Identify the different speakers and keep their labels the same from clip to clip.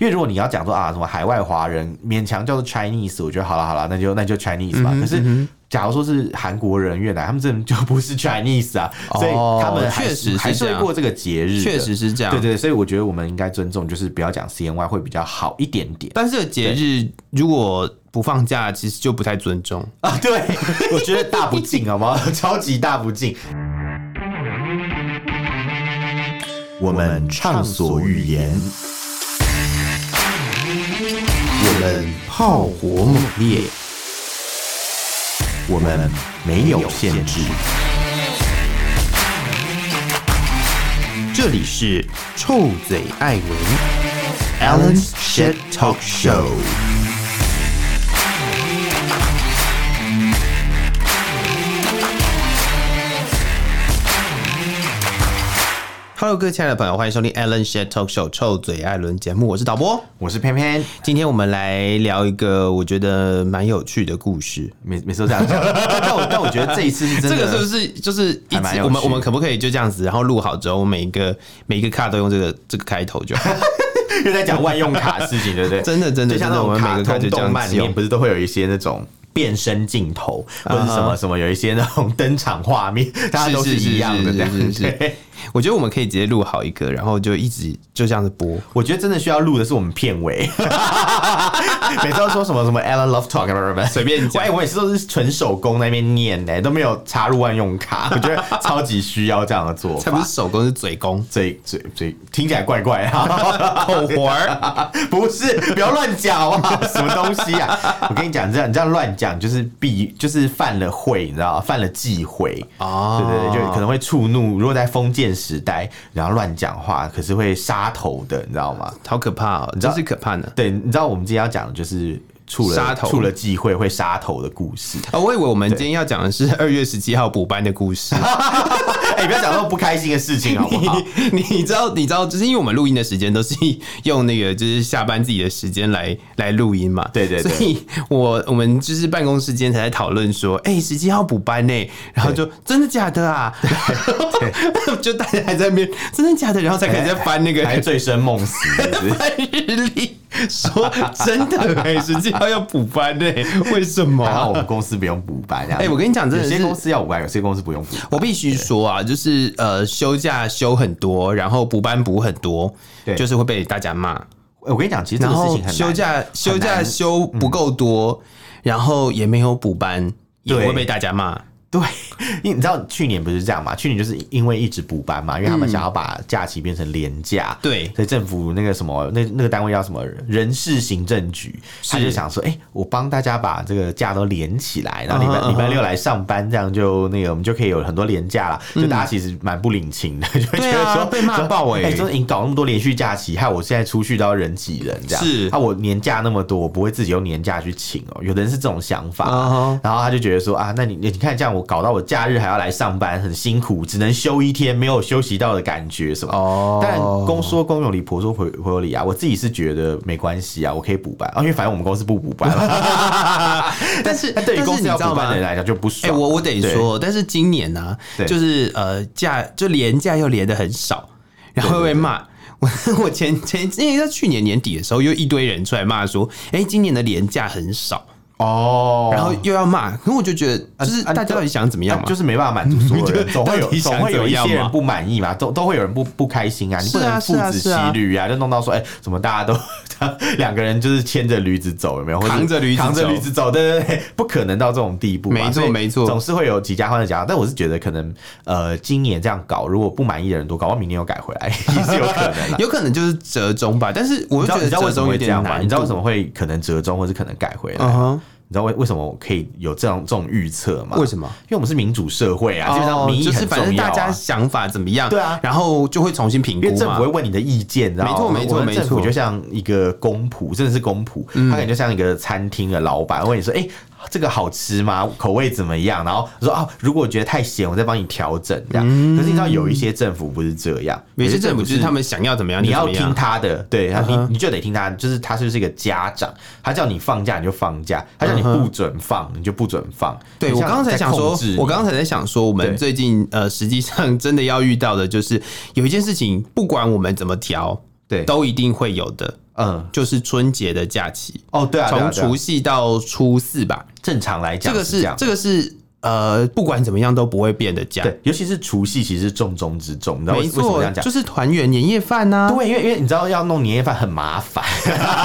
Speaker 1: 因为如果你要讲说啊什么海外华人勉强叫做 Chinese，我觉得好了好了，那就那就 Chinese 吧。嗯、可是假如说是韩国人、越南，他们真的就不是 Chinese 啊，哦、所以他们确实还是会过这个节日，
Speaker 2: 确实是这样。
Speaker 1: 对，对对，所以我觉得我们应该尊重，就是不要讲 CNY 会比较好一点点。
Speaker 2: 但是这个节日如果不放假，其实就不太尊重
Speaker 1: 啊。对，我觉得大不敬好吗？超级大不敬。我们畅所欲言。我们炮火猛烈，我们没有限制。这里是臭嘴艾文 Alan's Shit Talk Show。
Speaker 2: Hello，各位亲爱的朋友，欢迎收听 Alan s h a t Talk Show 臭嘴艾伦节目，我是导播，
Speaker 1: 我是偏偏。
Speaker 2: 今天我们来聊一个我觉得蛮有趣的故事，
Speaker 1: 每每次都这样讲，但我但我觉得这一次是真的，
Speaker 2: 这个是不是就是一直我们我们可不可以就这样子，然后录好之后，每一个每一个卡都用这个这个开头就好，
Speaker 1: 又在讲万用卡事情，对不对？
Speaker 2: 真的真的，就像那种卡通动
Speaker 1: 漫里面不是都会有一些那种。变身镜头或者什么什么，有一些那种登场画面，大家都是一样的这样子。
Speaker 2: 我觉得我们可以直接录好一个，然后就一直就这样子播。
Speaker 1: 我觉得真的需要录的是我们片尾，每次都说什么什么 Alan Love Talk 随便讲。哎，我每次都是纯手工那边念的，都没有插入万用卡。我觉得超级需要这样的做法。
Speaker 2: 它不是手工，是嘴工，
Speaker 1: 嘴嘴嘴，听起来怪怪的。口活儿不是，不要乱讲啊！什么东西啊？我跟你讲，这样你这样乱讲。就是必，就是犯了讳，你知道吗？犯了忌讳哦，对对对，就可能会触怒。如果在封建时代，然后乱讲话，可是会杀头的，你知道吗？
Speaker 2: 好可怕哦！你知道是可怕的。
Speaker 1: 对，你知道我们今天要讲的就是。触了杀头，出了忌讳会杀头的故事
Speaker 2: 啊！我以为我们今天要讲的是 二月十七号补班的故事。
Speaker 1: 哎，不要讲那么不开心的事情好不好？
Speaker 2: 你你知道你知道，就是因为我们录音的时间都是用那个就是下班自己的时间来来录音嘛。
Speaker 1: 对对对。
Speaker 2: 所以我我们就是办公室间才在讨论说，哎，十七号补班呢，然后就真的假的啊？就大家还在那边真的假的，然后才开始在翻那个
Speaker 1: 还醉生梦死，
Speaker 2: 翻日历。说真的，哎，实际上要补班呢？为什么？
Speaker 1: 然后我们公司不用补班。哎，
Speaker 2: 我跟你讲，真的，
Speaker 1: 有些公司要补班，有些公司不用补。
Speaker 2: 我必须说啊，就是呃，休假休很多，然后补班补很多，对，就是会被大家骂。
Speaker 1: 我跟你讲，其实这个事情很
Speaker 2: 休假休假休不够多，然后也没有补班，也会被大家骂。
Speaker 1: 对，因为你知道去年不是这样嘛？去年就是因为一直补班嘛，因为他们想要把假期变成连假。对、嗯，所以政府那个什么，那那个单位叫什么人事行政局，他就想说，哎、欸，我帮大家把这个假都连起来，然后礼拜礼拜六来上班，这样就那个我们就可以有很多连假了。就大家其实蛮不领情的，就会觉得说
Speaker 2: 被骂爆哎，
Speaker 1: 说你搞那么多连续假期，害我现在出去都要人挤人这样。是，啊，我年假那么多，我不会自己用年假去请哦。有的人是这种想法，然后他就觉得说啊，那你你看这样我。搞到我假日还要来上班，很辛苦，只能休一天，没有休息到的感觉，什么？哦。但公说公有理，婆说婆婆有理啊。我自己是觉得没关系啊，我可以补班啊，因为反正我们公司不补班。但是对于公司要补班的人来讲就不爽。
Speaker 2: 哎，我我得说，但是今年呢，就是呃假就连假又连的很少，然后会被骂。我 我前前因为在去年年底的时候，又一堆人出来骂说，哎，今年的连假很少。哦，然后又要骂，可我就觉得，就是大家到底想怎么样嘛？
Speaker 1: 就是没办法满足所有人，总会有总会有一些人不满意嘛，都都会有人不不开心啊。你不能父子骑驴啊，就弄到说，哎，怎么大家都 两个人就是牵着驴子走，有没有？
Speaker 2: 扛着驴子
Speaker 1: 扛着驴子走，对对对，不可能到这种地步。
Speaker 2: 没错没错，
Speaker 1: 总是会有几家欢乐家。但我是觉得，可能呃，今年这样搞，如果不满意的人多，搞到明年又改回来 也是有可能。
Speaker 2: 有可能就是折中吧。但是我觉得，
Speaker 1: 你知道为什么会这样吗？你知道为什么会可能折中，或是可能改回来？你知道为为什么我可以有这样这种预测吗？
Speaker 2: 为什么？
Speaker 1: 因为我们是民主社会啊，基本上民意很重要啊。
Speaker 2: 就是反正大家想法怎么样？对啊，然后就会重新评估嘛。因为
Speaker 1: 政府会问你的意见，没错没错没错。政府就像一个公仆，真的是公仆，他感觉像一个餐厅的老板，问你说：“哎。”这个好吃吗？口味怎么样？然后说啊，如果觉得太咸，我再帮你调整这样。嗯、可是你知道，有一些政府不是这样，
Speaker 2: 有些政府就是他们想要怎么样，
Speaker 1: 你要听他的，对，你你就得听他，就是他就是一个家长，他叫你放假你就放假，他叫你不准放你就不准放。
Speaker 2: 对，我刚才想说，我刚才在想说，我们最近呃，实际上真的要遇到的就是有一件事情，不管我们怎么调，对，都一定会有的。嗯，就是春节的假期。
Speaker 1: 哦，对啊，
Speaker 2: 从除夕到初四吧。
Speaker 1: 正常来讲，
Speaker 2: 这个是这个是呃，不管怎么样都不会变的假。
Speaker 1: 对，尤其是除夕，其实是重中之重。你知道为什么这样讲？
Speaker 2: 就是团圆年夜饭呐。
Speaker 1: 对，因为因为你知道要弄年夜饭很麻烦。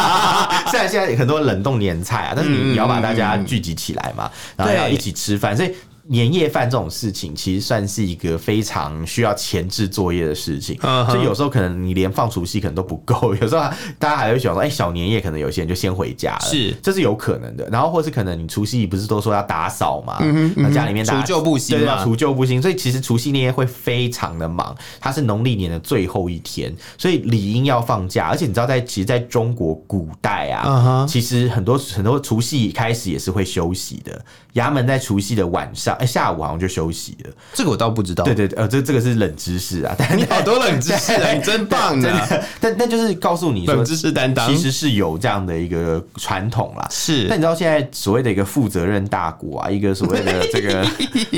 Speaker 1: 虽然现在很多冷冻年菜啊，但是你要把大家聚集起来嘛，然后要一起吃饭，所以。年夜饭这种事情，其实算是一个非常需要前置作业的事情，所以有时候可能你连放除夕可能都不够，有时候大家还会想说，哎，小年夜可能有些人就先回家了，
Speaker 2: 是，
Speaker 1: 这是有可能的。然后或是可能你除夕不是都说要打扫嘛，那家里面
Speaker 2: 除旧布新，
Speaker 1: 对，要除旧布新，所以其实除夕那天会非常的忙，它是农历年的最后一天，所以理应要放假。而且你知道，在其实在中国古代啊，其实很多很多除夕开始也是会休息的，衙门在除夕的晚上。哎，下午好像就休息了，
Speaker 2: 这个我倒不知道。
Speaker 1: 对对对，呃，这这个是冷知识啊，但
Speaker 2: 你好多冷知识啊，你真棒的。
Speaker 1: 但但就是告诉你说，
Speaker 2: 冷知识担当
Speaker 1: 其实是有这样的一个传统啦。
Speaker 2: 是，
Speaker 1: 但你知道现在所谓的一个负责任大国啊，一个所谓的 这个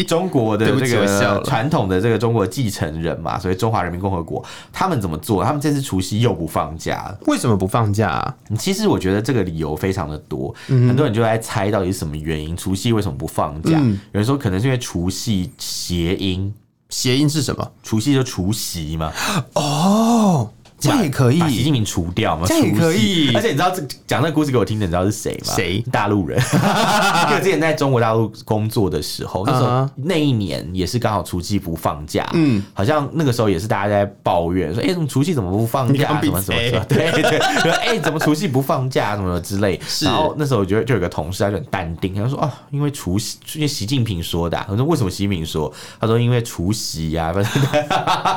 Speaker 1: 中国的这个传统的这个中国继承人嘛，所以中华人民共和国，他们怎么做？他们这次除夕又不放假，
Speaker 2: 为什么不放假啊？
Speaker 1: 其实我觉得这个理由非常的多，很多人就在猜到底是什么原因，除夕为什么不放假？有人说可可能是因为除夕谐音，
Speaker 2: 谐音是什么？
Speaker 1: 除夕就除夕嘛。
Speaker 2: 哦。这样也可以，
Speaker 1: 把习近平除掉嘛？
Speaker 2: 这样也可以。
Speaker 1: 而且你知道这讲那个故事给我听的，你知道是谁吗？
Speaker 2: 谁？
Speaker 1: 大陆人。因为之前在中国大陆工作的时候，那时候那一年也是刚好除夕不放假。嗯，好像那个时候也是大家在抱怨说：“哎，怎么除夕怎么不放假？什么什么什么？”对对，说：“哎，怎么除夕不放假？什么之类。”然后那时候我觉得就有个同事他就很淡定，他说：“哦，因为除夕，因为习近平说的。”我说：“为什么习近平说？”他说：“因为除夕呀。”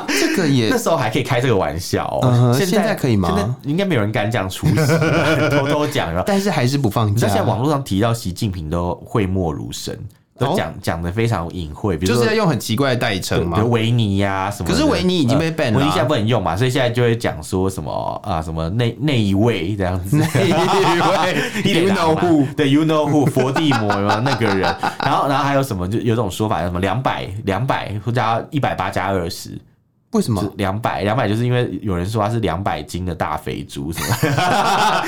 Speaker 2: 这个也
Speaker 1: 那时候还可以开这个玩笑。
Speaker 2: 现在可以吗。现在
Speaker 1: 应该没有人敢讲除夕，偷偷讲，
Speaker 2: 但是还是不放假。
Speaker 1: 你知道现在网络上提到习近平都讳莫如深，都讲讲的非常隐晦，比如
Speaker 2: 就是要用很奇怪的代称嘛，
Speaker 1: 比如维尼呀什么。可
Speaker 2: 是维尼已经被 ban 了，
Speaker 1: 维尼现在不能用嘛，所以现在就会讲说什么啊什么那那一位这样子，那 一
Speaker 2: 位 you know who
Speaker 1: 对 you know who 佛地魔有没有那个人，然后然后还有什么就有种说法叫什么两百两百或加一百八加二十。
Speaker 2: 为什么
Speaker 1: 两百两百？就是因为有人说他是两百斤的大肥猪，是吗？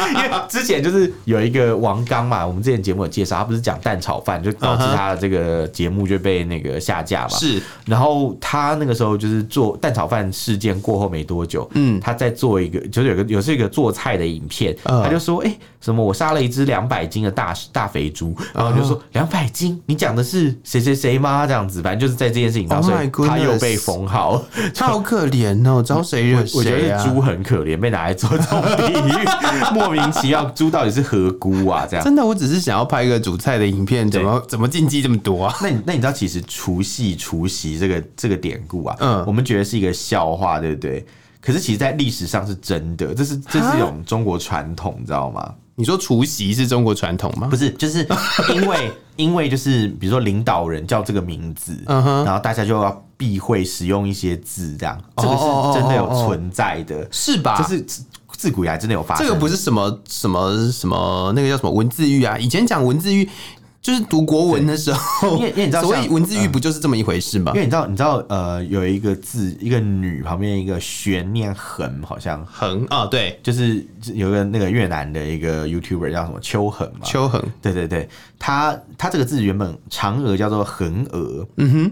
Speaker 1: 因为之前就是有一个王刚嘛，我们之前节目有介绍，他不是讲蛋炒饭，就导致他的这个节目就被那个下架嘛。
Speaker 2: 是，
Speaker 1: 然后他那个时候就是做蛋炒饭事件过后没多久，嗯，他在做一个，就是有个有是一个做菜的影片，他就说，哎，什么我杀了一只两百斤的大大肥猪，然后就说两百斤，你讲的是谁谁谁吗？这样子，反正就是在这件事情上，所以他又被封号。
Speaker 2: 好可怜哦，招谁惹谁啊？
Speaker 1: 我觉得猪很可怜，被拿来做这种比喻，莫名其妙。猪到底是何辜啊？这样
Speaker 2: 真的，我只是想要拍一个煮菜的影片，怎么怎么禁忌这么多啊？
Speaker 1: 那你那你知道，其实除夕除夕这个这个典故啊，嗯，我们觉得是一个笑话，对不对？可是其实，在历史上是真的，这是这是一种中国传统，你知道吗？
Speaker 2: 你说除夕是中国传统吗？
Speaker 1: 不是，就是因为 因为就是比如说领导人叫这个名字，嗯哼，然后大家就要避讳使用一些字，这样这个是真的有存在的，
Speaker 2: 是吧？
Speaker 1: 就是自古以来真的有发生，
Speaker 2: 这个不是什么什么什么那个叫什么文字狱啊？以前讲文字狱。就是读国文的时候，
Speaker 1: 因为因为你知道，
Speaker 2: 所以文字狱不就是这么一回事吗？
Speaker 1: 因为你知道，你知道，呃，有一个字，一个女旁边一个悬念横，好像
Speaker 2: 横啊，对，
Speaker 1: 就是有一个那个越南的一个 YouTuber 叫什么秋恒嘛，
Speaker 2: 秋恒，
Speaker 1: 对对对，他他这个字原本嫦娥叫做恒娥，嗯哼，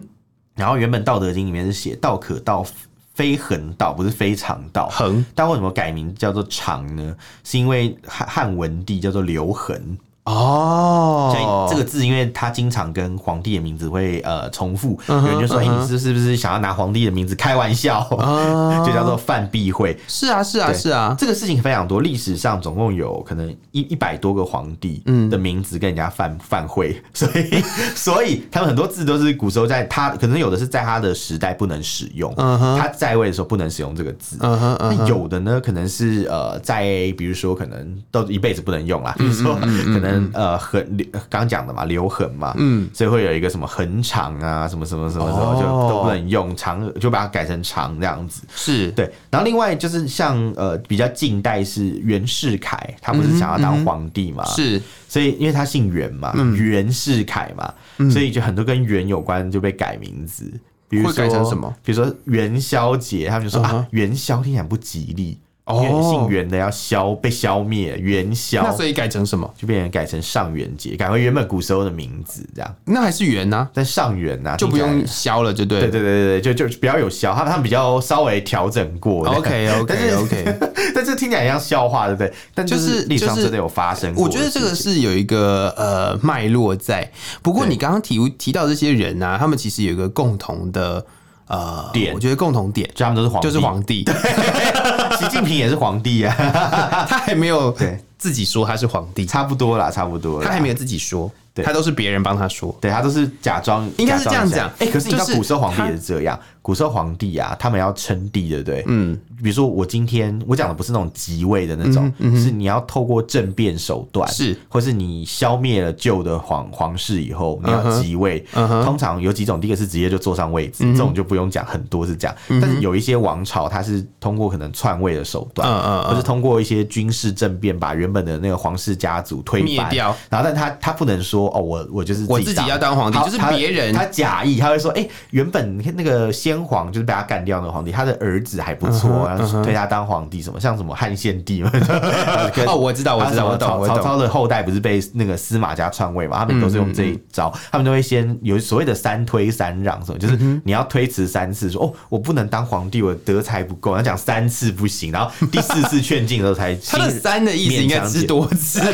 Speaker 1: 然后原本《道德经》里面是写道可道非恒道，不是非常道，
Speaker 2: 恒，
Speaker 1: 但为什么改名叫做常呢？是因为汉汉文帝叫做刘恒。
Speaker 2: 哦，
Speaker 1: 所以这个字，因为他经常跟皇帝的名字会呃重复，有人就说：“哎，你是是不是想要拿皇帝的名字开玩笑？” 就叫做犯避讳。
Speaker 2: 是啊，是啊，是啊，
Speaker 1: 这个事情非常多。历史上总共有可能一一百多个皇帝的名字跟人家犯犯讳，所以 所以他们很多字都是古时候在他可能有的是在他的时代不能使用，他在位的时候不能使用这个字。那有的呢，可能是呃在比如说可能都一辈子不能用啦，比如说可能。呃，横刚讲的嘛，刘恒嘛，嗯，所以会有一个什么恒长啊，什么什么什么什么，就都不能用长，就把它改成长这样子。
Speaker 2: 是
Speaker 1: 对。然后另外就是像呃比较近代是袁世凯，他不是想要当皇帝嘛？是。所以因为他姓袁嘛，袁世凯嘛，所以就很多跟袁有关就被改名字，比如说改成什么？比如说元宵节，他们就说啊元宵听起来不吉利。哦，姓元的要消被消灭，元宵。
Speaker 2: 那所以改成什么？
Speaker 1: 就变成改成上元节，改回原本古时候的名字，这样。
Speaker 2: 那还是元呐，
Speaker 1: 但上元呐，
Speaker 2: 就不用消了，就对。
Speaker 1: 对对对对对，就就比较有消，他他们比较稍微调整过。
Speaker 2: OK OK OK，
Speaker 1: 但是听起来像笑话，对不对？但就是历史上真的有发生过。
Speaker 2: 我觉得这个是有一个呃脉络在。不过你刚刚提提到这些人呢，他们其实有一个共同的。呃，点我觉得共同点，
Speaker 1: 就他们都是皇帝，
Speaker 2: 就是皇帝。
Speaker 1: 习近平也是皇帝啊，
Speaker 2: 他还没有对自己说他是皇帝，
Speaker 1: 差不多啦，差不多。
Speaker 2: 他还没有自己说，他都是别人帮他说，
Speaker 1: 对他都是假装，
Speaker 2: 应该是这样讲。
Speaker 1: 哎，可是你知道古时候皇帝也是这样。古时候皇帝啊，他们要称帝，对不对？嗯，比如说我今天我讲的不是那种即位的那种，是你要透过政变手段，是，或是你消灭了旧的皇皇室以后，你要即位。通常有几种，第一个是直接就坐上位置，这种就不用讲，很多是这样。但是有一些王朝，它是通过可能篡位的手段，或是通过一些军事政变，把原本的那个皇室家族推翻掉。然后，但他他不能说哦，我我就是
Speaker 2: 我自己要当皇帝，就是别人
Speaker 1: 他假意他会说，哎，原本你看那个先。先皇就是被他干掉的皇帝，他的儿子还不错，然后推他当皇帝，什么像什么汉献帝嘛？
Speaker 2: 哦，我知道，我知道，我懂。
Speaker 1: 曹操的后代不是被那个司马家篡位嘛？他们都是用这一招，他们都会先有所谓的三推三让，什么就是你要推辞三次，说哦，我不能当皇帝，我德才不够，要讲三次不行，然后第四次劝进的时候才。
Speaker 2: 他的三的意思应该是多次，对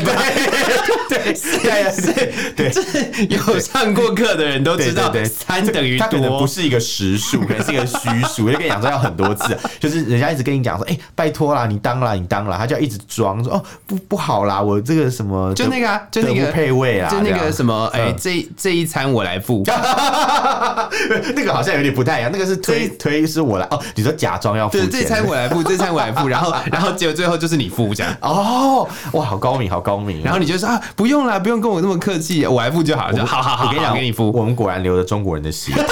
Speaker 2: 对对对，有上过课的人都知道，三等于多，
Speaker 1: 他可能不是一个实数。可能是一个虚数，就跟你讲说要很多次，就是人家一直跟你讲说，哎、欸，拜托啦，你当啦，你当啦，他就要一直装说，哦，不不好啦，我这个什么，
Speaker 2: 就那个、啊，就那个
Speaker 1: 配位啊，
Speaker 2: 就那个什么，哎、欸，这这一餐我来付，
Speaker 1: 那个好像有点不太一样，那个是推推是我来，哦，你说假装要付钱，
Speaker 2: 这餐我来付，这餐我来付，然后 然后结果最后就是你付这样，
Speaker 1: 哦，哇，好高明，好高明，
Speaker 2: 然后你就说啊，不用啦，不用跟我那么客气，我来付就好了，就好好好，我跟你讲，我给你付，
Speaker 1: 我们果然留着中国人的血统。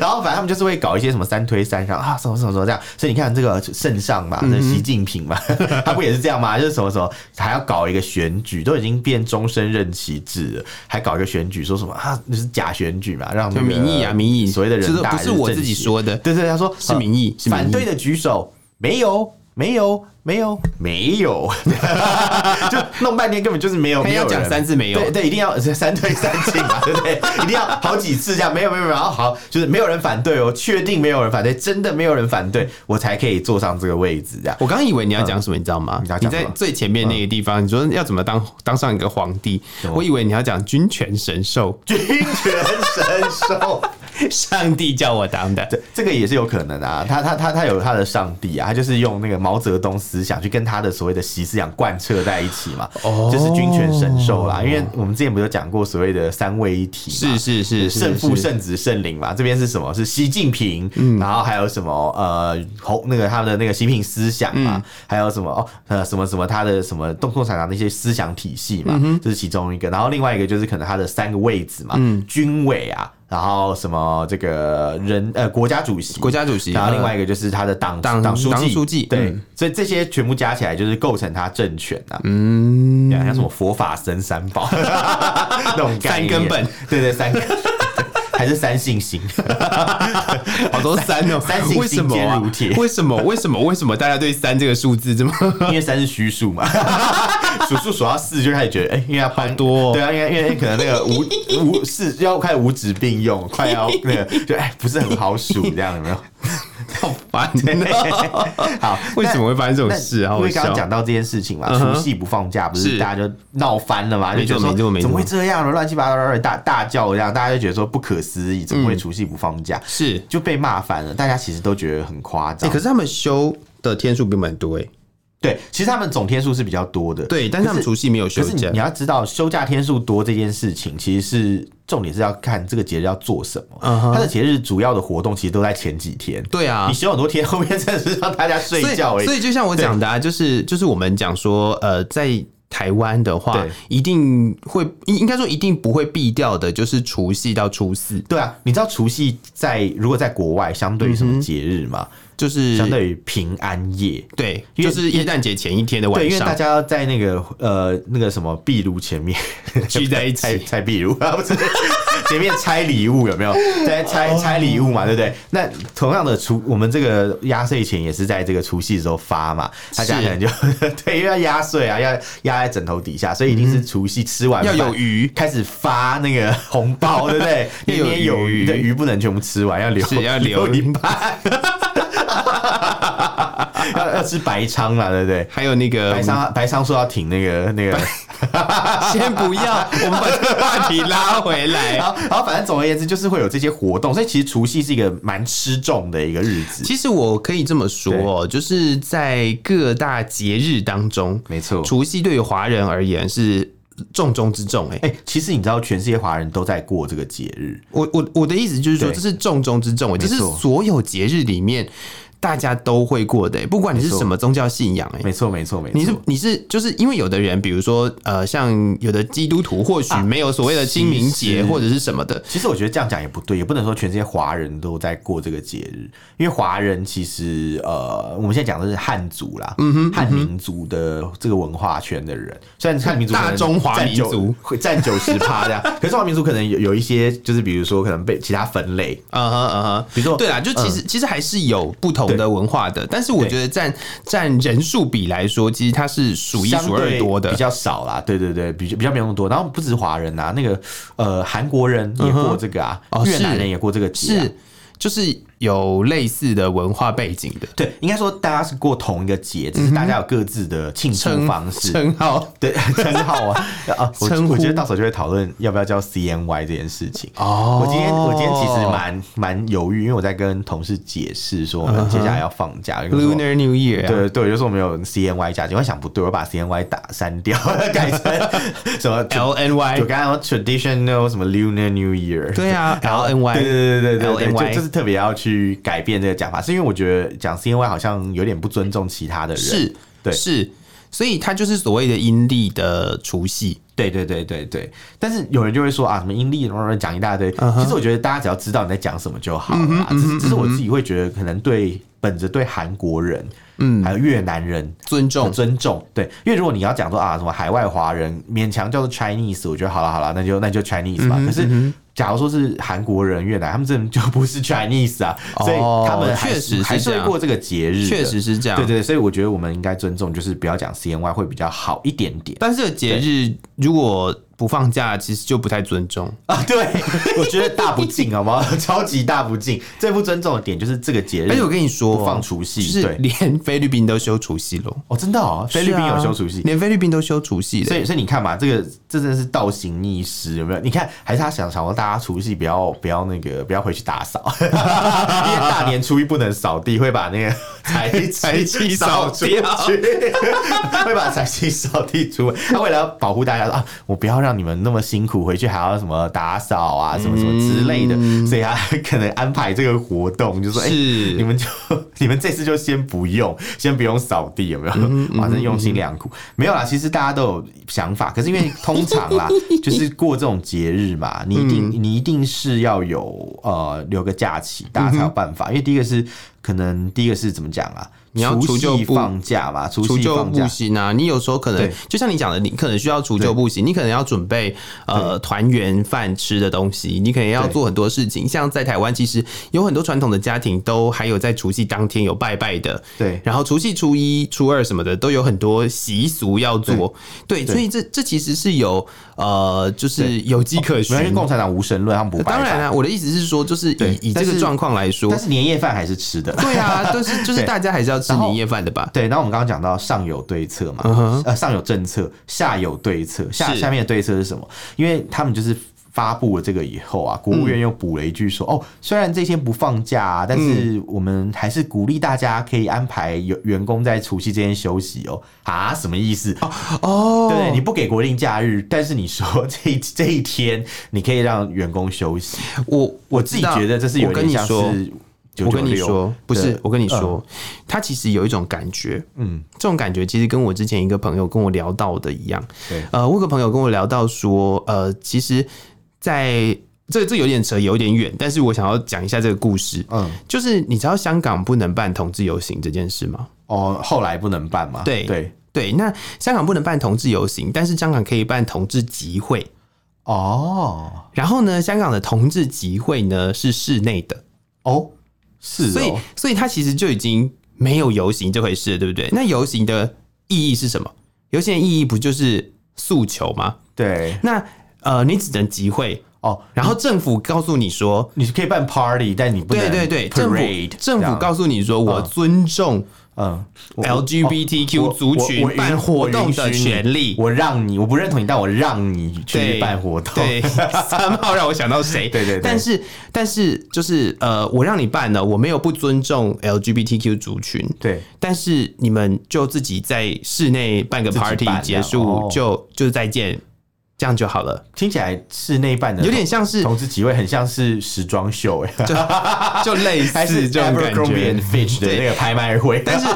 Speaker 1: 然后反正他们就是会搞一些什么三推三让啊，什么什么什么这样。所以你看这个圣上嘛，那习近平嘛，他不也是这样吗？就是什么什么还要搞一个选举，都已经变终身任期制了，还搞一个选举，说什么啊？那是假选举嘛，让
Speaker 2: 民意啊，民意
Speaker 1: 所谓的人大
Speaker 2: 不是我自己说的，
Speaker 1: 对对，他说
Speaker 2: 是民意，
Speaker 1: 反对的举手没有，没有。没有，没有，就弄半天根本就是没有，没有
Speaker 2: 讲三次没有，
Speaker 1: 对对，一定要 三推三进嘛，对不对？一定要好几次这样，没有没有没有，好就是没有人反对哦，确定没有人反对，真的没有人反对，我才可以坐上这个位置这样。
Speaker 2: 我刚以为你要讲什么，你知道吗？你在最前面那个地方，你说要怎么当当上一个皇帝？我以为你要讲君权神授，
Speaker 1: 君权神授，
Speaker 2: 上帝叫我当的，
Speaker 1: 这，这个也是有可能啊。他他他他有他的上帝啊，他就是用那个毛泽东。思想去跟他的所谓的习思想贯彻在一起嘛，哦，就是君权神授啦。因为我们之前不是有讲过所谓的三位一体嘛，
Speaker 2: 是是是，
Speaker 1: 圣父、圣子、圣灵嘛。这边是什么？是习近平，然后还有什么？呃，红那个他的那个习近平思想嘛，还有什么？哦，呃，什么什么他的什么共共产党的一些思想体系嘛，这是其中一个。然后另外一个就是可能他的三个位置嘛，军委啊。然后什么这个人呃国家主席，
Speaker 2: 国家主席，
Speaker 1: 然后另外一个就是他的党党党书记，
Speaker 2: 书记
Speaker 1: 对，嗯、所以这些全部加起来就是构成他政权的、啊。嗯，像什么佛法僧三宝 那种
Speaker 2: 三根本，
Speaker 1: 对对三根。还是三性型，
Speaker 2: 好多三哦，三性心坚如铁。为什么？为什么？为什么大家对三这个数字这么？
Speaker 1: 因为三是虚数嘛，数数数到四就开始觉得，哎，因为要搬
Speaker 2: 多，
Speaker 1: 对啊，因为因为可能那个五五四要开始五指并用，快要那个就哎不是很好数这样，有没有？
Speaker 2: 好烦！好，为什么会发生这种事啊？
Speaker 1: 因为刚刚讲到这件事情嘛，除夕不放假，不是大家就闹翻了嘛？就觉得说怎么会这样呢？乱七八糟的，大大叫这样，大家就觉得说不可思议，怎么会除夕不放假？
Speaker 2: 是
Speaker 1: 就被骂翻了。大家其实都觉得很夸张。
Speaker 2: 可是他们休的天数并不多哎。
Speaker 1: 对，其实他们总天数是比较多的。
Speaker 2: 对，但是他们除夕没有休假。
Speaker 1: 你要知道，休假天数多这件事情，其实是。重点是要看这个节日要做什么。它的节日主要的活动其实都在前几天。
Speaker 2: 对啊，
Speaker 1: 你休很多天，后面真的是让大家睡觉。
Speaker 2: 所以就像我讲的，啊，就是就是我们讲说，呃，在台湾的话，一定会应应该说一定不会避掉的，就是除夕到初四。
Speaker 1: 对啊，你知道除夕在如果在国外相对于什么节日吗？
Speaker 2: 就是
Speaker 1: 相对于平安夜，
Speaker 2: 对，就是耶诞节前一天的晚上，对
Speaker 1: 因为大家要在那个呃那个什么壁炉前面
Speaker 2: 聚在一起，
Speaker 1: 在壁炉啊，不是前面拆礼物有没有？在拆拆礼物嘛，对不对？那同样的除我们这个压岁钱也是在这个除夕的时候发嘛，大家可能就对，因为要压岁啊，要压在枕头底下，所以一定是除夕吃完
Speaker 2: 要有余，
Speaker 1: 开始发那个红包，对不对？年年有余的鱼不能全部吃完，要留
Speaker 2: 要留一半。
Speaker 1: 要要吃白鲳啦，对不对？
Speaker 2: 还有那个
Speaker 1: 白鲳，白鲳说要挺那个那个，
Speaker 2: 先不要，我们把这个话题拉回来。
Speaker 1: 然后反正总而言之，就是会有这些活动，所以其实除夕是一个蛮吃重的一个日子。
Speaker 2: 其实我可以这么说，就是在各大节日当中，
Speaker 1: 没错，
Speaker 2: 除夕对于华人而言是重中之重。哎哎，
Speaker 1: 其实你知道，全世界华人都在过这个节日。
Speaker 2: 我我我的意思就是说，这是重中之重，这是所有节日里面。大家都会过的，不管你是什么宗教信仰，哎，
Speaker 1: 没错没错没错。
Speaker 2: 你是你是就是因为有的人，比如说呃，像有的基督徒或许没有所谓的清明节或者是什么的。
Speaker 1: 其实我觉得这样讲也不对，也不能说全世界华人都在过这个节日，因为华人其实呃，我们现在讲的是汉族啦，嗯哼，汉民族的这个文化圈的人，虽然汉民族
Speaker 2: 大中华民族
Speaker 1: 会占九十趴这样，可是中华民族可能有有一些就是比如说可能被其他分类，
Speaker 2: 嗯哼嗯哼，比如说对啦，就其实其实还是有不同。的文化的，但是我觉得占占人数比来说，其实它是数一数二多的，
Speaker 1: 比较少啦。对对对，比比较没有那么多。然后不止华人啊，那个呃韩国人也过这个啊，嗯、越南人也过这个节、啊，
Speaker 2: 是就是。有类似的文化背景的，
Speaker 1: 对，应该说大家是过同一个节，只是大家有各自的庆祝方式、
Speaker 2: 称号，
Speaker 1: 对，称号啊。啊！我我觉得到时候就会讨论要不要叫 CNY 这件事情。哦，我今天我今天其实蛮蛮犹豫，因为我在跟同事解释说我们接下来要放假
Speaker 2: ，Lunar New Year，
Speaker 1: 对对，就是我们有 CNY 假期。我想不对，我把 CNY 打删掉，改成 什么
Speaker 2: LNY，
Speaker 1: 就刚刚 Traditional 什么 Lunar New Year，
Speaker 2: 对啊，LNY，
Speaker 1: 对对对对对，就就是特别要去。去改变这个讲法，是因为我觉得讲 CNY 好像有点不尊重其他的人，
Speaker 2: 是
Speaker 1: 对，
Speaker 2: 是，所以他就是所谓的阴历的除夕，
Speaker 1: 对对对对对。但是有人就会说啊，什么阴历，什么讲一大堆。Uh huh. 其实我觉得大家只要知道你在讲什么就好了。Uh. 只是只是我自己会觉得，可能对本着对韩国人，嗯，还有越南人
Speaker 2: 尊重
Speaker 1: 尊重，对，因为如果你要讲说啊，什么海外华人勉强叫做 Chinese，我觉得好了好了，那就那就 Chinese 吧。Uh huh. 可是。假如说是韩国人、越南，他们真的就不是 Chinese 啊，所以他们确实还是会过这个节日，
Speaker 2: 确实是这样。
Speaker 1: 对对，所以我觉得我们应该尊重，就是不要讲 CNY 会比较好一点点。
Speaker 2: 但是这个节日如果不放假，其实就不太尊重
Speaker 1: 啊。对，我觉得大不敬，好吗？超级大不敬。最不尊重的点就是这个节日。
Speaker 2: 而且我跟你说，
Speaker 1: 不放除夕，
Speaker 2: 就是连菲律宾都休除夕了。
Speaker 1: 哦，真的哦，菲律宾有休除夕，
Speaker 2: 连菲律宾都休除夕。
Speaker 1: 所以，所以你看嘛，这个这真的是倒行逆施，有没有？你看，还是他想想说，大家除夕不要不要那个不要回去打扫，因为大年初一不能扫地，会把那个财财气扫出去，会把财气扫地出。他为了要保护大家啊，我不要让。你们那么辛苦，回去还要什么打扫啊，什么什么之类的，嗯、所以他可能安排这个活动，就说：“哎、欸，你们就 你们这次就先不用，先不用扫地，有没有？反正、嗯、用心良苦，嗯、没有啦。其实大家都有想法，可是因为通常啦，就是过这种节日嘛，你一定、嗯、你一定是要有呃留个假期，大家才有办法。嗯、因为第一个是可能第一个是怎么讲啊？
Speaker 2: 你要除旧
Speaker 1: 放假吧？除旧
Speaker 2: 布新啊！你有时候可能就像你讲的，你可能需要除旧布新，你可能要准备呃团圆饭吃的东西，你可能要做很多事情。像在台湾，其实有很多传统的家庭都还有在除夕当天有拜拜的，对。然后除夕、初一、初二什么的都有很多习俗要做，对。对，所以这这其实是有呃，就是有迹可循。因为
Speaker 1: 共产党无神论，他们不拜。
Speaker 2: 当然啊，我的意思是说，就是以以这个状况来说，
Speaker 1: 但是年夜饭还是吃的。
Speaker 2: 对啊，就是就是大家还是要。吃年夜饭的吧？
Speaker 1: 对，然后我们刚刚讲到上有对策嘛，uh huh. 呃，上有政策，下有对策，下下面的对策是什么？因为他们就是发布了这个以后啊，国务院又补了一句说，嗯、哦，虽然这些不放假、啊，但是我们还是鼓励大家可以安排有员工在除夕这天休息哦。啊，什么意思？哦，oh. 对，你不给国定假日，但是你说这一这一天你可以让员工休息，我我自己觉得这是有点像是。
Speaker 2: 我跟你说，不是，我跟你说，他其实有一种感觉，嗯，这种感觉其实跟我之前一个朋友跟我聊到的一样，对，呃，我有个朋友跟我聊到说，呃，其实在这这有点扯，有点远，但是我想要讲一下这个故事，嗯，就是你知道香港不能办同志游行这件事吗？
Speaker 1: 哦，后来不能办吗？
Speaker 2: 对对对，那香港不能办同志游行，但是香港可以办同志集会。哦。然后呢，香港的同志集会呢是室内的
Speaker 1: 哦，是哦，
Speaker 2: 所以所以它其实就已经没有游行这回事了，对不对？那游行的意义是什么？游行的意义不就是诉求吗？
Speaker 1: 对。
Speaker 2: 那呃，你只能集会。哦，然后政府告诉你说，
Speaker 1: 你是可以办 party，但你不能
Speaker 2: 对对对，政府政府告诉你说，我尊重嗯 LGBTQ 族群办活动的权利，
Speaker 1: 我让你，我不认同你，但我让你去办活动。
Speaker 2: 对，三号让我想到谁？
Speaker 1: 对对对，
Speaker 2: 但是但是就是呃，我让你办了，我没有不尊重 LGBTQ 族群，
Speaker 1: 对，
Speaker 2: 但是你们就自己在室内办个 party 结束，就就再见。这样就好了，
Speaker 1: 听起来室内办的
Speaker 2: 有点像是
Speaker 1: 同志集会，很像是时装秀哎，
Speaker 2: 就类似 这种感觉。
Speaker 1: Fitch 的那个拍卖会，
Speaker 2: 但是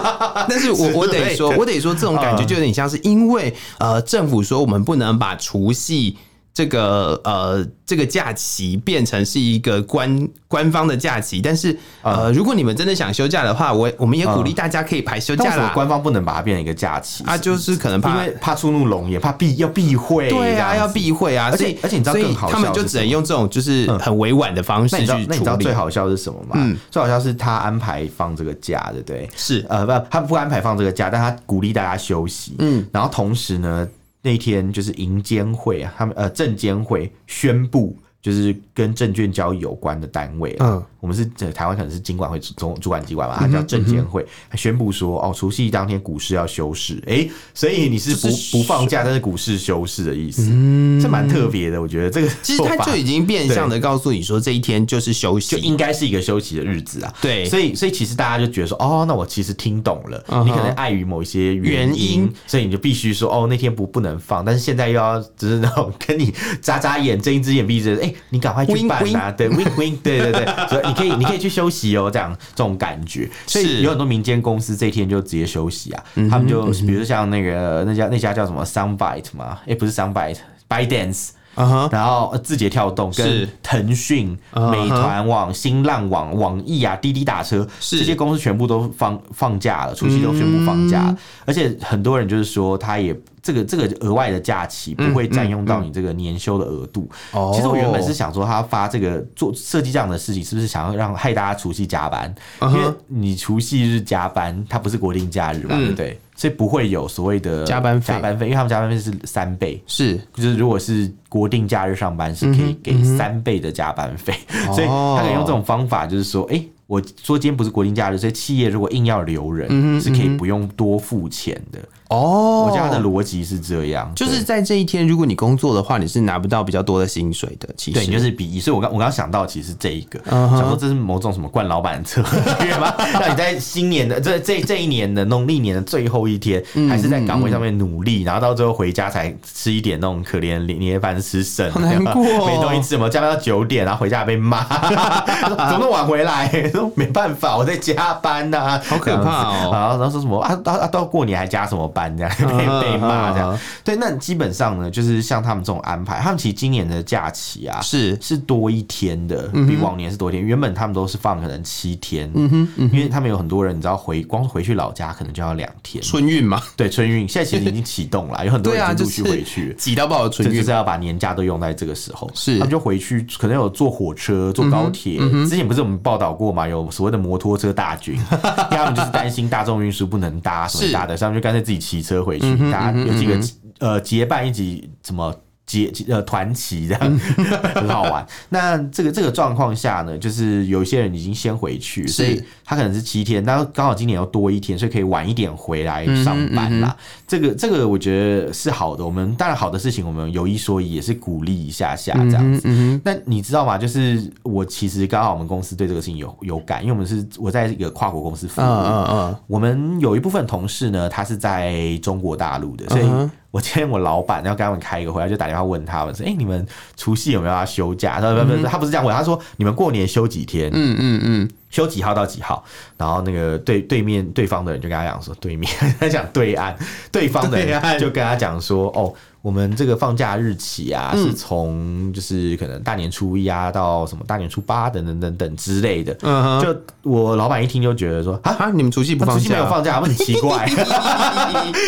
Speaker 2: 但是我 我得说，我得说这种感觉就有点像是因为呃政府说我们不能把除夕。这个呃，这个假期变成是一个官官方的假期，但是呃，如果你们真的想休假的话，我我们也鼓励大家可以排休假啦。
Speaker 1: 官方不能把它变成一个假期
Speaker 2: 啊，就是可能怕
Speaker 1: 因为怕触怒龙也，怕避要避讳，
Speaker 2: 对啊，要避讳啊。而且而且你知道更好笑，他们就只能用这种就是很委婉的方式去处理。
Speaker 1: 那你知道最好笑是什么吗？嗯，最好笑是他安排放这个假，对不对？
Speaker 2: 是
Speaker 1: 呃不，他不安排放这个假，但他鼓励大家休息。嗯，然后同时呢。那一天就是银监会啊，他们呃证监会宣布，就是跟证券交易有关的单位，嗯。我们是在台湾，可能是金管会总主管机关吧，它叫证监会，他宣布说，哦，除夕当天股市要休市，哎、欸，所以你是不不放假，但是股市休市的意思，嗯，这蛮特别的，我觉得这个
Speaker 2: 其实他就已经变相的告诉你说，这一天就是休息，
Speaker 1: 就应该是一个休息的日子啊，
Speaker 2: 对，
Speaker 1: 所以所以其实大家就觉得说，哦，那我其实听懂了，你可能碍于某一些原因，所以你就必须说，哦，那天不不能放，但是现在又要只是那种跟你眨眨眼，睁一只眼闭一只，哎，你赶快去办啊，对，wink wink，对对对，所以你可以你可以去休息哦，这样这种感觉，所以有很多民间公司这一天就直接休息啊，他们就比如像那个那家那家叫什么？Soundbite 嘛，哎，不是 Soundbite，ByteDance。Uh huh. 然后字节跳动跟腾讯、uh. 美团网、新浪网、网易啊、滴滴打车这些公司全部都放放假了，除夕都宣布放假，嗯、而且很多人就是说，他也这个这个额外的假期不会占用到你这个年休的额度。嗯嗯嗯、其实我原本是想说，他发这个做设计这样的事情，是不是想要让害大家除夕加班？Uh. 因为你除夕日加班，它不是国定假日嘛，嗯、对不对？所以不会有所谓的
Speaker 2: 加班费，
Speaker 1: 加班费，因为他们加班费是三倍，
Speaker 2: 是。
Speaker 1: 就是如果是国定假日上班，是可以给三倍的加班费，嗯嗯、所以他可以用这种方法，就是说，哎、欸。我说今天不是国定假日，所以企业如果硬要留人，是可以不用多付钱的。哦，我觉得他的逻辑是这样，
Speaker 2: 就是在这一天，如果你工作的话，你是拿不到比较多的薪水的。其实
Speaker 1: 对，你就是比，所以我刚我刚想到，其实这一个，想说这是某种什么惯老板的策略吗？让你在新年的这这这一年的农历年的最后一天，还是在岗位上面努力，然后到最后回家才吃一点那种可怜年夜饭吃剩，
Speaker 2: 好难过、哦，
Speaker 1: 没东西吃，什么加班到九点，然后回家还被骂，怎么那么晚回来？说 没办法，我在加班呐、啊，
Speaker 2: 好可怕哦。
Speaker 1: 然后说什么啊啊啊，到过年还加什么班这样？被被骂这样，对，那基本上呢，就是像他们这种安排，他们其实今年的假期啊，是是多一天的，比往年是多一天。原本他们都是放可能七天，嗯哼，因为他们有很多人，你知道回光回去老家可能就要两天。
Speaker 2: 春运嘛，
Speaker 1: 对，春运现在其实已经启动了，有很多人已经陆续回去，
Speaker 2: 挤到爆的春运，
Speaker 1: 就是要把年假都用在这个时候。是，他们就回去，可能有坐火车、坐高铁。之前不是我们报道过嘛，有所谓的摩托车大军，他们就是担心大众运输不能搭，什么搭的，所以他们就干脆自己骑车回去。大家有几个呃结伴一起怎么结呃团旗这样 很好玩。那这个这个状况下呢，就是有一些人已经先回去，所以他可能是七天，那刚好今年要多一天，所以可以晚一点回来上班啦。这个这个我觉得是好的。我们当然好的事情，我们有一说一，也是鼓励一下下这样子。那你知道吗？就是我其实刚好我们公司对这个事情有有感，因为我们是我在一个跨国公司服务，嗯嗯，我们有一部分同事呢，他是在中国大陆的，所以。我今天我老板要跟他们开一个会，他就打电话问他们说：“哎、欸，你们除夕有没有要休假？”他说：“不不不，他不是这样问，他说你们过年休几天？”嗯嗯嗯。休几号到几号，然后那个对对面对方的人就跟他讲说，对面 他讲对岸，对方的人就跟他讲说，哦。我们这个放假日期啊，是从就是可能大年初一啊，到什么大年初八等等等等之类的。嗯，就我老板一听就觉得说啊，你们除夕不放假？除夕没有放假，很奇怪。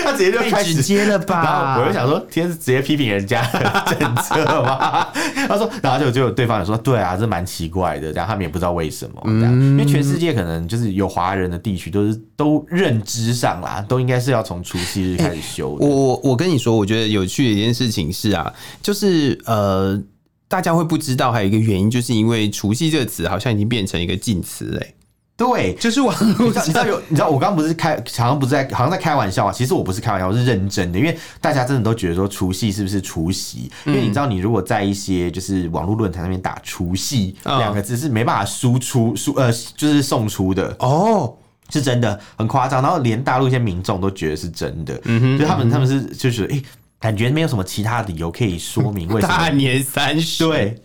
Speaker 1: 他直接就开始直接了吧？然后我就想说，今天是直接批评人家的政策吗？他说，然后就就对方也说，对啊，这蛮奇怪的。然后他们也不知道为什么，这样，因为全世界可能就是有华人的地区，都是都认知上啦，都应该是要从除夕日开始休的。
Speaker 2: 我我跟你说，我觉得有趣。这件事情是啊，就是呃，大家会不知道，还有一个原因，就是因为“除夕”这个词好像已经变成一个禁词哎。
Speaker 1: 对，
Speaker 2: 就是我，
Speaker 1: 你知道有，你知道我刚刚不是开，好像不是在，好像在开玩笑啊。其实我不是开玩笑，我是认真的，因为大家真的都觉得说除夕是不是除夕？因为你知道，你如果在一些就是网络论坛那边打“除夕”两个字，是没办法输出输呃，就是送出的哦，是真的很夸张。然后连大陆一些民众都觉得是真的，嗯哼，就他们他们是就是诶。感觉没有什么其他理由可以说明为什么
Speaker 2: 大年三十
Speaker 1: 对。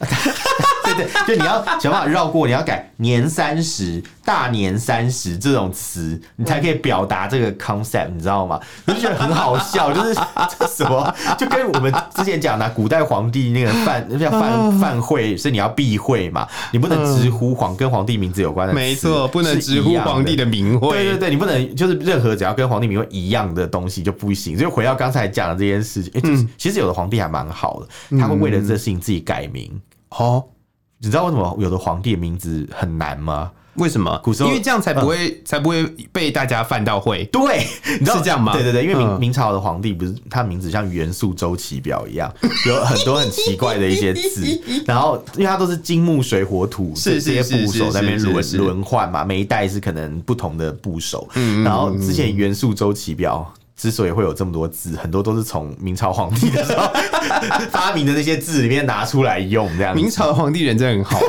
Speaker 1: 对对，就你要 想办法绕过，你要改年三十、大年三十这种词，你才可以表达这个 concept，你知道吗？我 就觉得很好笑，就是这什么，就跟我们之前讲的古代皇帝那个犯那叫犯犯讳，所以你要避讳嘛，你不能直呼皇跟皇帝名字有关的，
Speaker 2: 没错，不能直呼皇帝的名讳，
Speaker 1: 对对对，你不能就是任何只要跟皇帝名讳一样的东西就不行。所以回到刚才讲的这件事情，哎、欸，其实有的皇帝还蛮好的，他会为了这个事情自己改名。哦。你知道为什么有的皇帝的名字很难吗？
Speaker 2: 为什么？古时候因为这样才不会、嗯、才不会被大家犯到会。
Speaker 1: 对，你知道
Speaker 2: 是这样吗？
Speaker 1: 对对对，因为明、嗯、明朝的皇帝不是他名字像元素周期表一样，有很多很奇怪的一些字，然后因为他都是金木水火土这些部首在那边轮轮换嘛，每一代是可能不同的部首。嗯，然后之前元素周期表。之所以会有这么多字，很多都是从明朝皇帝的时候 发明的那些字里面拿出来用，这样。
Speaker 2: 明朝的皇帝人真的很好。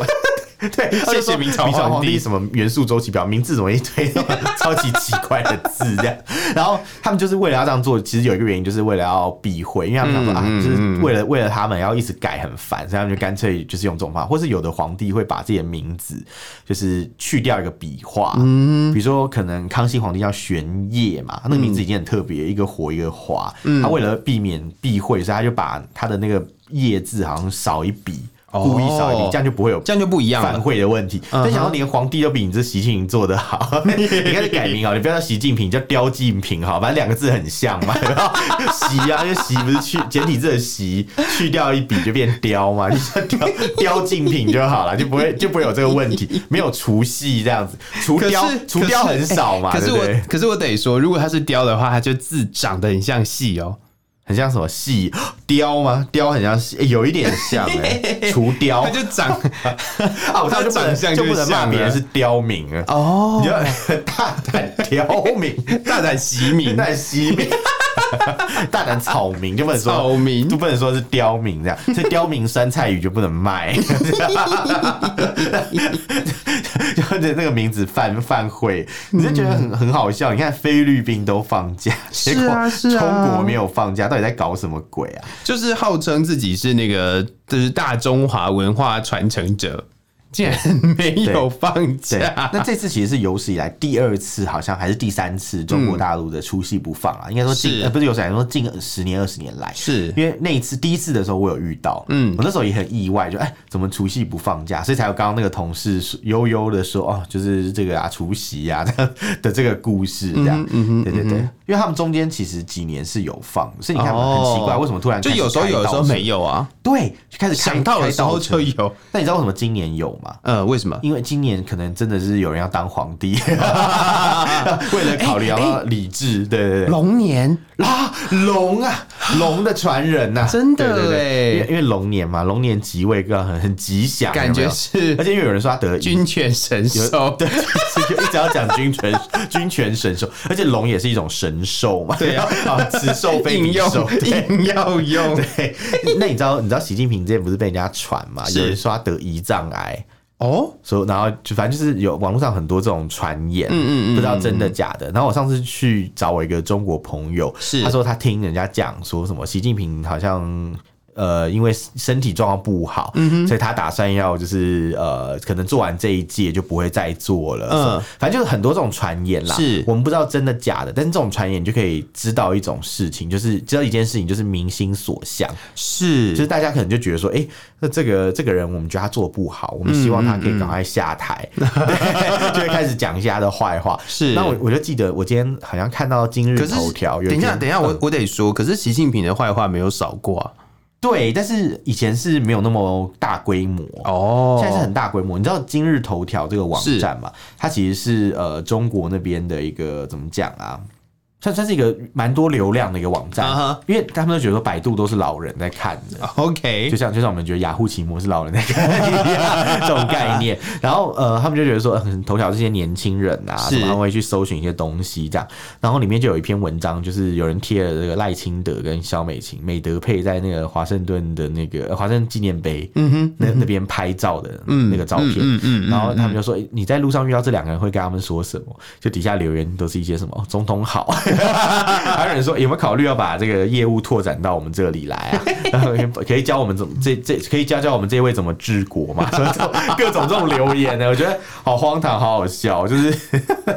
Speaker 1: 对，谢谢明朝皇帝。什么元素周期表，名字怎么一堆 超级奇怪的字这样？然后他们就是为了要这样做，其实有一个原因，就是为了要避讳，因为他们想说啊，就是为了为了他们要一直改很烦，所以他们就干脆就是用这种方法，或是有的皇帝会把自己的名字就是去掉一个笔画，嗯，比如说可能康熙皇帝叫玄烨嘛，他那个名字已经很特别，一个火一个华，他为了避免避讳，所以他就把他的那个烨字好像少一笔。故意少一笔，这样就不会有
Speaker 2: 这样就不一样
Speaker 1: 犯讳的问题。但想到连皇帝都比你这习近平做的好，你开始改名啊，你不要叫习近平，叫刁近平好，反正两个字很像嘛。然后习啊，就习不是去简体字的习，去掉一笔就变刁嘛，你叫刁刁近平就好了，就不会就不会有这个问题。没有除夕这样子，除雕除雕很少嘛。
Speaker 2: 可是我可是我得说，如果他是雕的话，他就字长得很像戏哦。
Speaker 1: 很像什么戏 雕吗？雕很像有一点像哎，欸，除雕，他
Speaker 2: 就长
Speaker 1: 啊，我他就长相就不能骂别人是刁民啊。哦，你要 大胆刁民，
Speaker 2: 大胆袭民，
Speaker 1: 大胆袭民。大胆草民就不能说草民，就不能说是刁民这样，这刁民酸菜鱼就不能卖，就那个名字犯犯会，你就觉得很很好笑。你看菲律宾都放假，结果中国没有放假，到底在搞什么鬼啊？
Speaker 2: 就是号称自己是那个就是大中华文化传承者。竟然没有放假，
Speaker 1: 那这次其实是有史以来第二次，好像还是第三次中国大陆的除夕不放啊。应该说近呃不是有史以来说近十年二十年来，
Speaker 2: 是。
Speaker 1: 因为那一次第一次的时候我有遇到，嗯，我那时候也很意外，就哎怎么除夕不放假，所以才有刚刚那个同事悠悠的说哦，就是这个啊除夕啊 的这个故事这样，对对对，因为他们中间其实几年是有放，所以你看很奇怪，为什么突然
Speaker 2: 就有时候有的时候没有啊？
Speaker 1: 对，就开始
Speaker 2: 想到的时候就有，
Speaker 1: 那你知道为什么今年有？
Speaker 2: 呃，为什么？
Speaker 1: 因为今年可能真的是有人要当皇帝，为了考虑要理智，对对对，
Speaker 2: 龙年？
Speaker 1: 啊，龙啊，龙的传人呐，
Speaker 2: 真的
Speaker 1: 对对，因为因为龙年嘛，龙年即位更很很吉祥，
Speaker 2: 感觉是，
Speaker 1: 而且因为有人说他得
Speaker 2: 军权神兽，
Speaker 1: 对，一直要讲军权军权神兽，而且龙也是一种神兽嘛，对啊，此兽非彼兽，
Speaker 2: 硬要用，
Speaker 1: 对，那你知道你知道习近平之前不是被人家传嘛？有人说他得胰脏癌。哦，所以然后就反正就是有网络上很多这种传言，嗯嗯嗯，不知道真的假的。然后我上次去找我一个中国朋友，是。他说他听人家讲说什么习近平好像呃，因为身体状况不好，所以他打算要就是呃，可能做完这一届就不会再做了。嗯，反正就是很多这种传言啦，是。我们不知道真的假的，但是这种传言就可以知道一种事情，就是知道一件事情，就是民心所向，是，就是大家可能就觉得说，哎、欸，那这个这个人我们觉得他做的不好，我们希望他可以赶快下台，嗯嗯，就会开始讲一下他的坏话。是，那我我就记得我今天好像看到今日头条，等
Speaker 2: 一下，等一下，我我得说，可是习近平的坏话没有少过啊。
Speaker 1: 对，但是以前是没有那么大规模哦，现在是很大规模。你知道今日头条这个网站嘛？它其实是呃中国那边的一个怎么讲啊？算算是一个蛮多流量的一个网站，uh huh. 因为他们都觉得说百度都是老人在看的，OK，就像就像我们觉得雅虎奇摩是老人在看一样这种概念。然后呃，他们就觉得说，嗯，头条这些年轻人啊，是会去搜寻一些东西这样。然后里面就有一篇文章，就是有人贴了这个赖清德跟肖美琴、美德配在那个华盛顿的那个华盛顿纪念碑，嗯哼，那那边拍照的那个照片，嗯嗯，然后他们就说，你在路上遇到这两个人会跟他们说什么？就底下留言都是一些什么总统好。还有人说有没有考虑要把这个业务拓展到我们这里来啊？可以教我们怎么这这可以教教我们这位怎么治国嘛？什么各种这种留言呢，我觉得好荒唐，好好笑，就是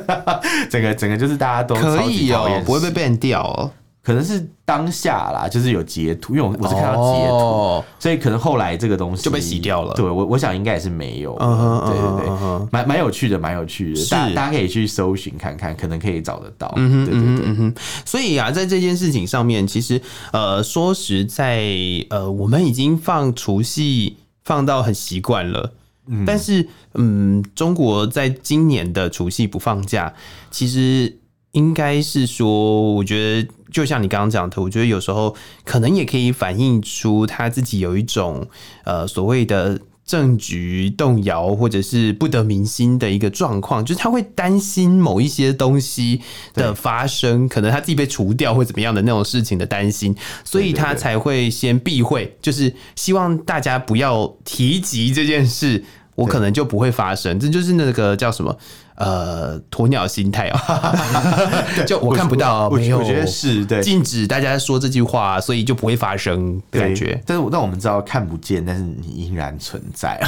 Speaker 1: 整个整个就是大家都
Speaker 2: 可以哦，不会被别人掉哦。
Speaker 1: 可能是当下啦，就是有截图，因为我我是看到截图，哦、所以可能后来这个东西
Speaker 2: 就被洗掉了。
Speaker 1: 对，我我想应该也是没有。对对对，蛮蛮有趣的，蛮有趣的。是大大家可以去搜寻看看，可能可以找得到。嗯哼，对对对。嗯哼，
Speaker 2: 所以啊，在这件事情上面，其实呃，说实在，呃，我们已经放除夕放到很习惯了。嗯，但是嗯，中国在今年的除夕不放假，其实。应该是说，我觉得就像你刚刚讲的，我觉得有时候可能也可以反映出他自己有一种呃所谓的政局动摇或者是不得民心的一个状况，就是他会担心某一些东西的发生，可能他自己被除掉或怎么样的那种事情的担心，所以他才会先避讳，就是希望大家不要提及这件事，我可能就不会发生。这就是那个叫什么？呃，鸵鸟心态啊，就我看不到，没有，
Speaker 1: 我觉得是对，
Speaker 2: 禁止大家说这句话，所以就不会发生的感觉。
Speaker 1: 但是，但我们知道看不见，但是你依然存在。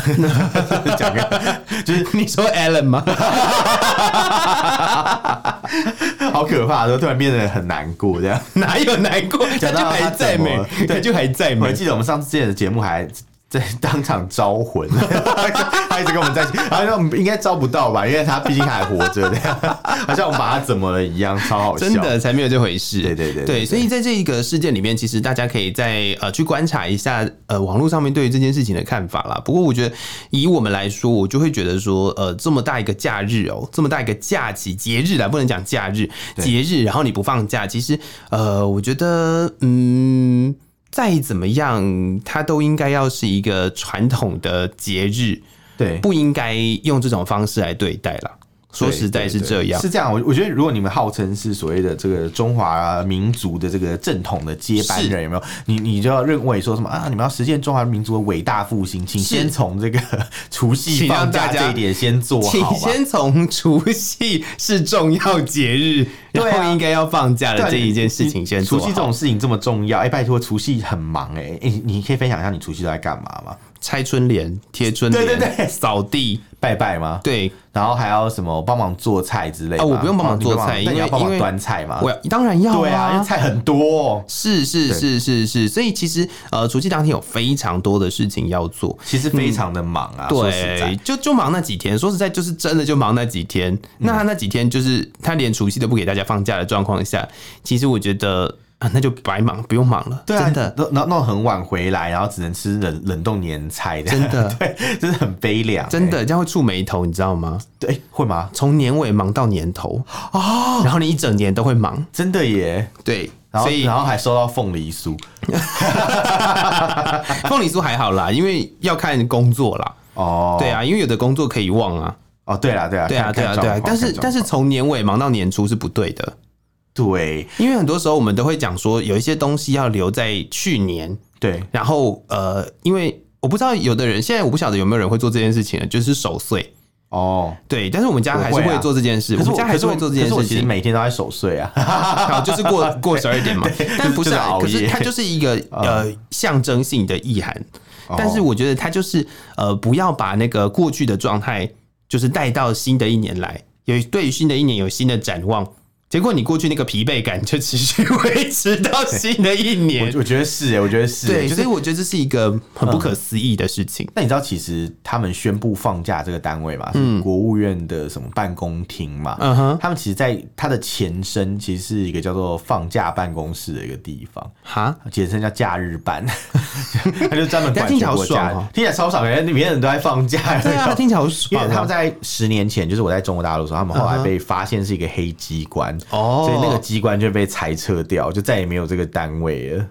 Speaker 1: 讲个，就是
Speaker 2: 你说 Alan 吗？
Speaker 1: 好可怕，都突然变得很难过，这样
Speaker 2: 哪有难过？讲到还在没？对，就还在没？
Speaker 1: 我还记得我们上次之前的节目还。在当场招魂，他一直跟我们在一起，好像我们应该招不到吧，因为他毕竟还活着，这样 好像我们把他怎么了一样，超好笑，
Speaker 2: 真的才没有这回事。
Speaker 1: 对对对，对，
Speaker 2: 对，所以在这一个事件里面，其实大家可以再呃去观察一下呃网络上面对于这件事情的看法啦。不过我觉得以我们来说，我就会觉得说呃这么大一个假日哦，这么大一个假期节日啦，不能讲假日节日，然后你不放假，其实呃我觉得嗯。再怎么样，它都应该要是一个传统的节日，对，不应该用这种方式来对待了。说实在是这样，
Speaker 1: 是这样。我我觉得，如果你们号称是所谓的这个中华民族的这个正统的接班人，有没有？你你就要认为说什么啊？你们要实现中华民族的伟大复兴，请先从这个 除夕放假这一点先做好。
Speaker 2: 请先从除夕是重要节日，然后应该要放假的这一件事情先做。
Speaker 1: 除夕这种事情这么重要，哎，拜托，除夕很忙哎，哎，你可以分享一下你除夕都在干嘛吗？
Speaker 2: 拆春联、贴春联，对对对，扫地、
Speaker 1: 拜拜吗？
Speaker 2: 对，
Speaker 1: 然后还要什么帮忙做菜之类的？
Speaker 2: 啊，我不用帮忙做菜，因为
Speaker 1: 你要帮忙端菜嘛。
Speaker 2: 我当然要，
Speaker 1: 对啊，因为菜很多。
Speaker 2: 是是是是是，所以其实呃，除夕当天有非常多的事情要做，
Speaker 1: 其实非常的忙啊。
Speaker 2: 对，就就忙那几天，说实在就是真的就忙那几天。那他那几天就是他连除夕都不给大家放假的状况下，其实我觉得。啊，那就白忙，不用忙了。对啊，真的，
Speaker 1: 弄弄很晚回来，然后只能吃冷冷冻年菜的，
Speaker 2: 真的，
Speaker 1: 对，真的很悲凉，
Speaker 2: 真的，这样会触霉头，你知道吗？
Speaker 1: 对，会吗？
Speaker 2: 从年尾忙到年头哦，然后你一整年都会忙，
Speaker 1: 真的耶。
Speaker 2: 对，
Speaker 1: 然后然后还收到凤梨酥，
Speaker 2: 凤梨酥还好啦，因为要看工作啦。哦，对啊，因为有的工作可以忘啊。
Speaker 1: 哦，对啊，对啊，
Speaker 2: 对啊，对啊，对啊，但是但是从年尾忙到年初是不对的。
Speaker 1: 对，
Speaker 2: 因为很多时候我们都会讲说，有一些东西要留在去年。
Speaker 1: 对，
Speaker 2: 然后呃，因为我不知道有的人现在我不晓得有没有人会做这件事情，就是守岁哦，对，但是我们家还是会做这件事。我们家还是会做这件事情，
Speaker 1: 每天都在守岁啊，
Speaker 2: 好，就是过过十二点嘛。但不是熬是它就是一个呃象征性的意涵。但是我觉得它就是呃，不要把那个过去的状态，就是带到新的一年来，有对于新的一年有新的展望。结果你过去那个疲惫感就持续维持到新的一年，
Speaker 1: 我我觉得是哎，我觉得是
Speaker 2: 对，所以我觉得这是一个很不可思议的事情。
Speaker 1: 那你知道，其实他们宣布放假这个单位嘛，是国务院的什么办公厅嘛？嗯哼，他们其实在它的前身其实是一个叫做放假办公室的一个地方，哈，简称叫假日办，他就专门管全国假日，听起来超爽，感觉里面人都在放假。
Speaker 2: 对啊，听起来好爽。
Speaker 1: 因为他们在十年前，就是我在中国大陆的时候，他们后来被发现是一个黑机关。哦，所以那个机关就被裁撤掉，就再也没有这个单位了。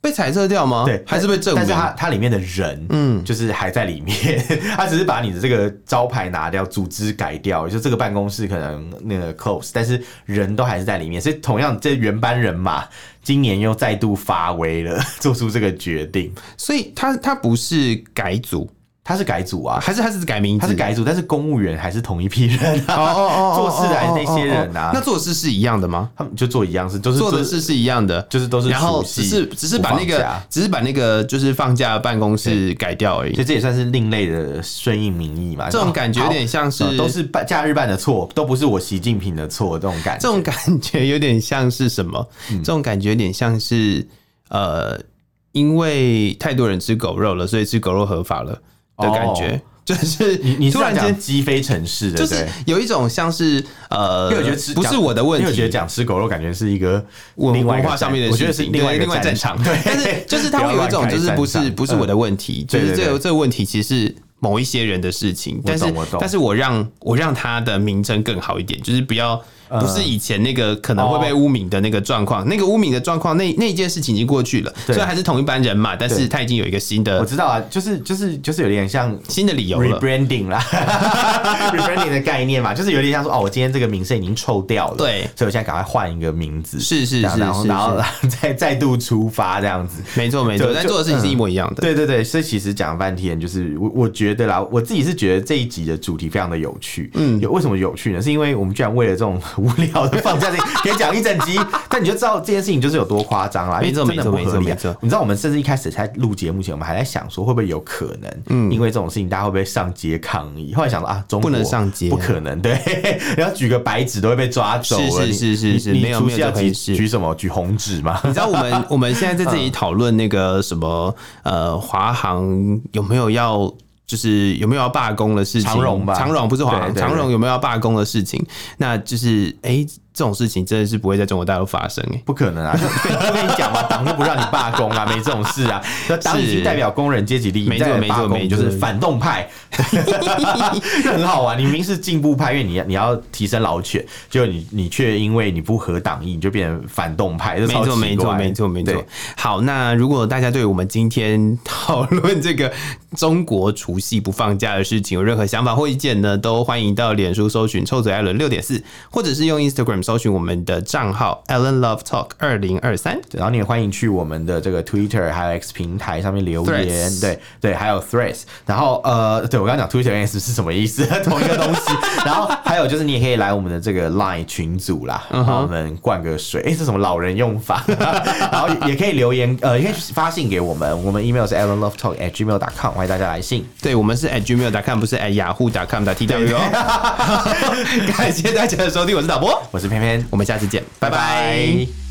Speaker 2: 被裁撤掉吗？
Speaker 1: 对，
Speaker 2: 还是被证明？
Speaker 1: 但是它它里面的人，嗯，就是还在里面。他只是把你的这个招牌拿掉，组织改掉，就这个办公室可能那个 close，但是人都还是在里面。所以同样，这原班人马今年又再度发威了，做出这个决定。
Speaker 2: 所以他他不是改组。
Speaker 1: 他是改组啊，
Speaker 2: 还是他是改名字？
Speaker 1: 他是改组，但是公务员还是同一批人啊。哦哦哦，做事的还是那些人啊。
Speaker 2: 那做事是一样的吗？
Speaker 1: 他们就做一样事，都是
Speaker 2: 做的事是一样的，
Speaker 1: 就是都是。
Speaker 2: 然后只是只是把那个只是把那个就是放假办公室改掉而已。
Speaker 1: 所以这也算是另类的顺应民意嘛。
Speaker 2: 这种感觉有点像是
Speaker 1: 都是办假日办的错，都不是我习近平的错。这种感，
Speaker 2: 这种感觉有点像是什么？这种感觉有点像是呃，因为太多人吃狗肉了，所以吃狗肉合法了的感觉。就是
Speaker 1: 你，你突然间鸡飞城市的，
Speaker 2: 就是有一种像是呃，因为我觉得吃不是我的问题，因
Speaker 1: 为觉得讲吃狗肉感觉是一个
Speaker 2: 文化上面的，我觉得是另外另外战场。对，但是就是他会有一种就是不是不是我的问题，就是这个这个问题其实是某一些人的事情，但是但是我让我让他的名称更好一点，就是不要。不是以前那个可能会被污名的那个状况，那个污名的状况，那那件事情已经过去了。虽然还是同一班人嘛，但是他已经有一个新的。
Speaker 1: 我知道啊，就是就是就是有点像
Speaker 2: 新的理由
Speaker 1: rebranding 啦，rebranding 的概念嘛，就是有点像说哦，我今天这个名声已经臭掉了，
Speaker 2: 对，
Speaker 1: 所以我现在赶快换一个名字，
Speaker 2: 是是是，然后
Speaker 1: 然后 再再度出发这样子，
Speaker 2: 没错没错，但做的事情是一模一样的。
Speaker 1: 对对对，所以其实讲了半天，就是我我觉得啦，我自己是觉得这一集的主题非常的有趣。嗯，有为什么有趣呢？是因为我们居然为了这种无聊的放。这里可以讲一整集，但你就知道这件事情就是有多夸张啦，因为真的不合理。你知道我们甚至一开始在录节目前，我们还在想说会不会有可能，嗯，因为这种事情大家会不会上街抗议？后来想到啊，中国不能上街，不可能，对，然后举个白纸都会被抓走。
Speaker 2: 是是是是，没有没有
Speaker 1: 举举什么举红纸吗？
Speaker 2: 你知道我们 我们现在在这里讨论那个什么呃，华航有没有要？就是有没有要罢工的事情？长荣吧，长荣不是华航，长荣有没有要罢工的事情？那就是哎。欸这种事情真的是不会在中国大陆发生欸，
Speaker 1: 不可能啊！我跟你讲嘛，党就不让你罢工啊，没这种事啊。党已经代表工人阶级利益，没错没错没错，就是反动派，很好玩。你明明是进步派，因为你要你要提升劳权，就你你却因为你不合党意，你就变成反动派，没错没错没错没错。
Speaker 2: 好，那如果大家对我们今天讨论这个中国除夕不放假的事情有任何想法或意见呢，都欢迎到脸书搜寻臭嘴艾伦六点四，或者是用 Instagram。搜寻我们的账号 Allen Love Talk 二零二三，
Speaker 1: 然后你也欢迎去我们的这个 Twitter 还有 X 平台上面留言对对，还有 Threads，然后呃，对我刚刚讲 Twitter X 是什么意思？同一个东西。然后还有就是你也可以来我们的这个 Line 群组啦，然后我们灌个水，哎、欸，这什么老人用法？然后也可以留言，呃，也可以发信给我们，我们 email 是 Allen Love Talk at gmail dot com，欢迎大家来信。
Speaker 2: 对，我们是 at gmail dot com，不是 at yahoo dot com 的 T W 哦。感谢大家的收听，我是导播，
Speaker 1: 我是。
Speaker 2: 我们下次见，拜拜。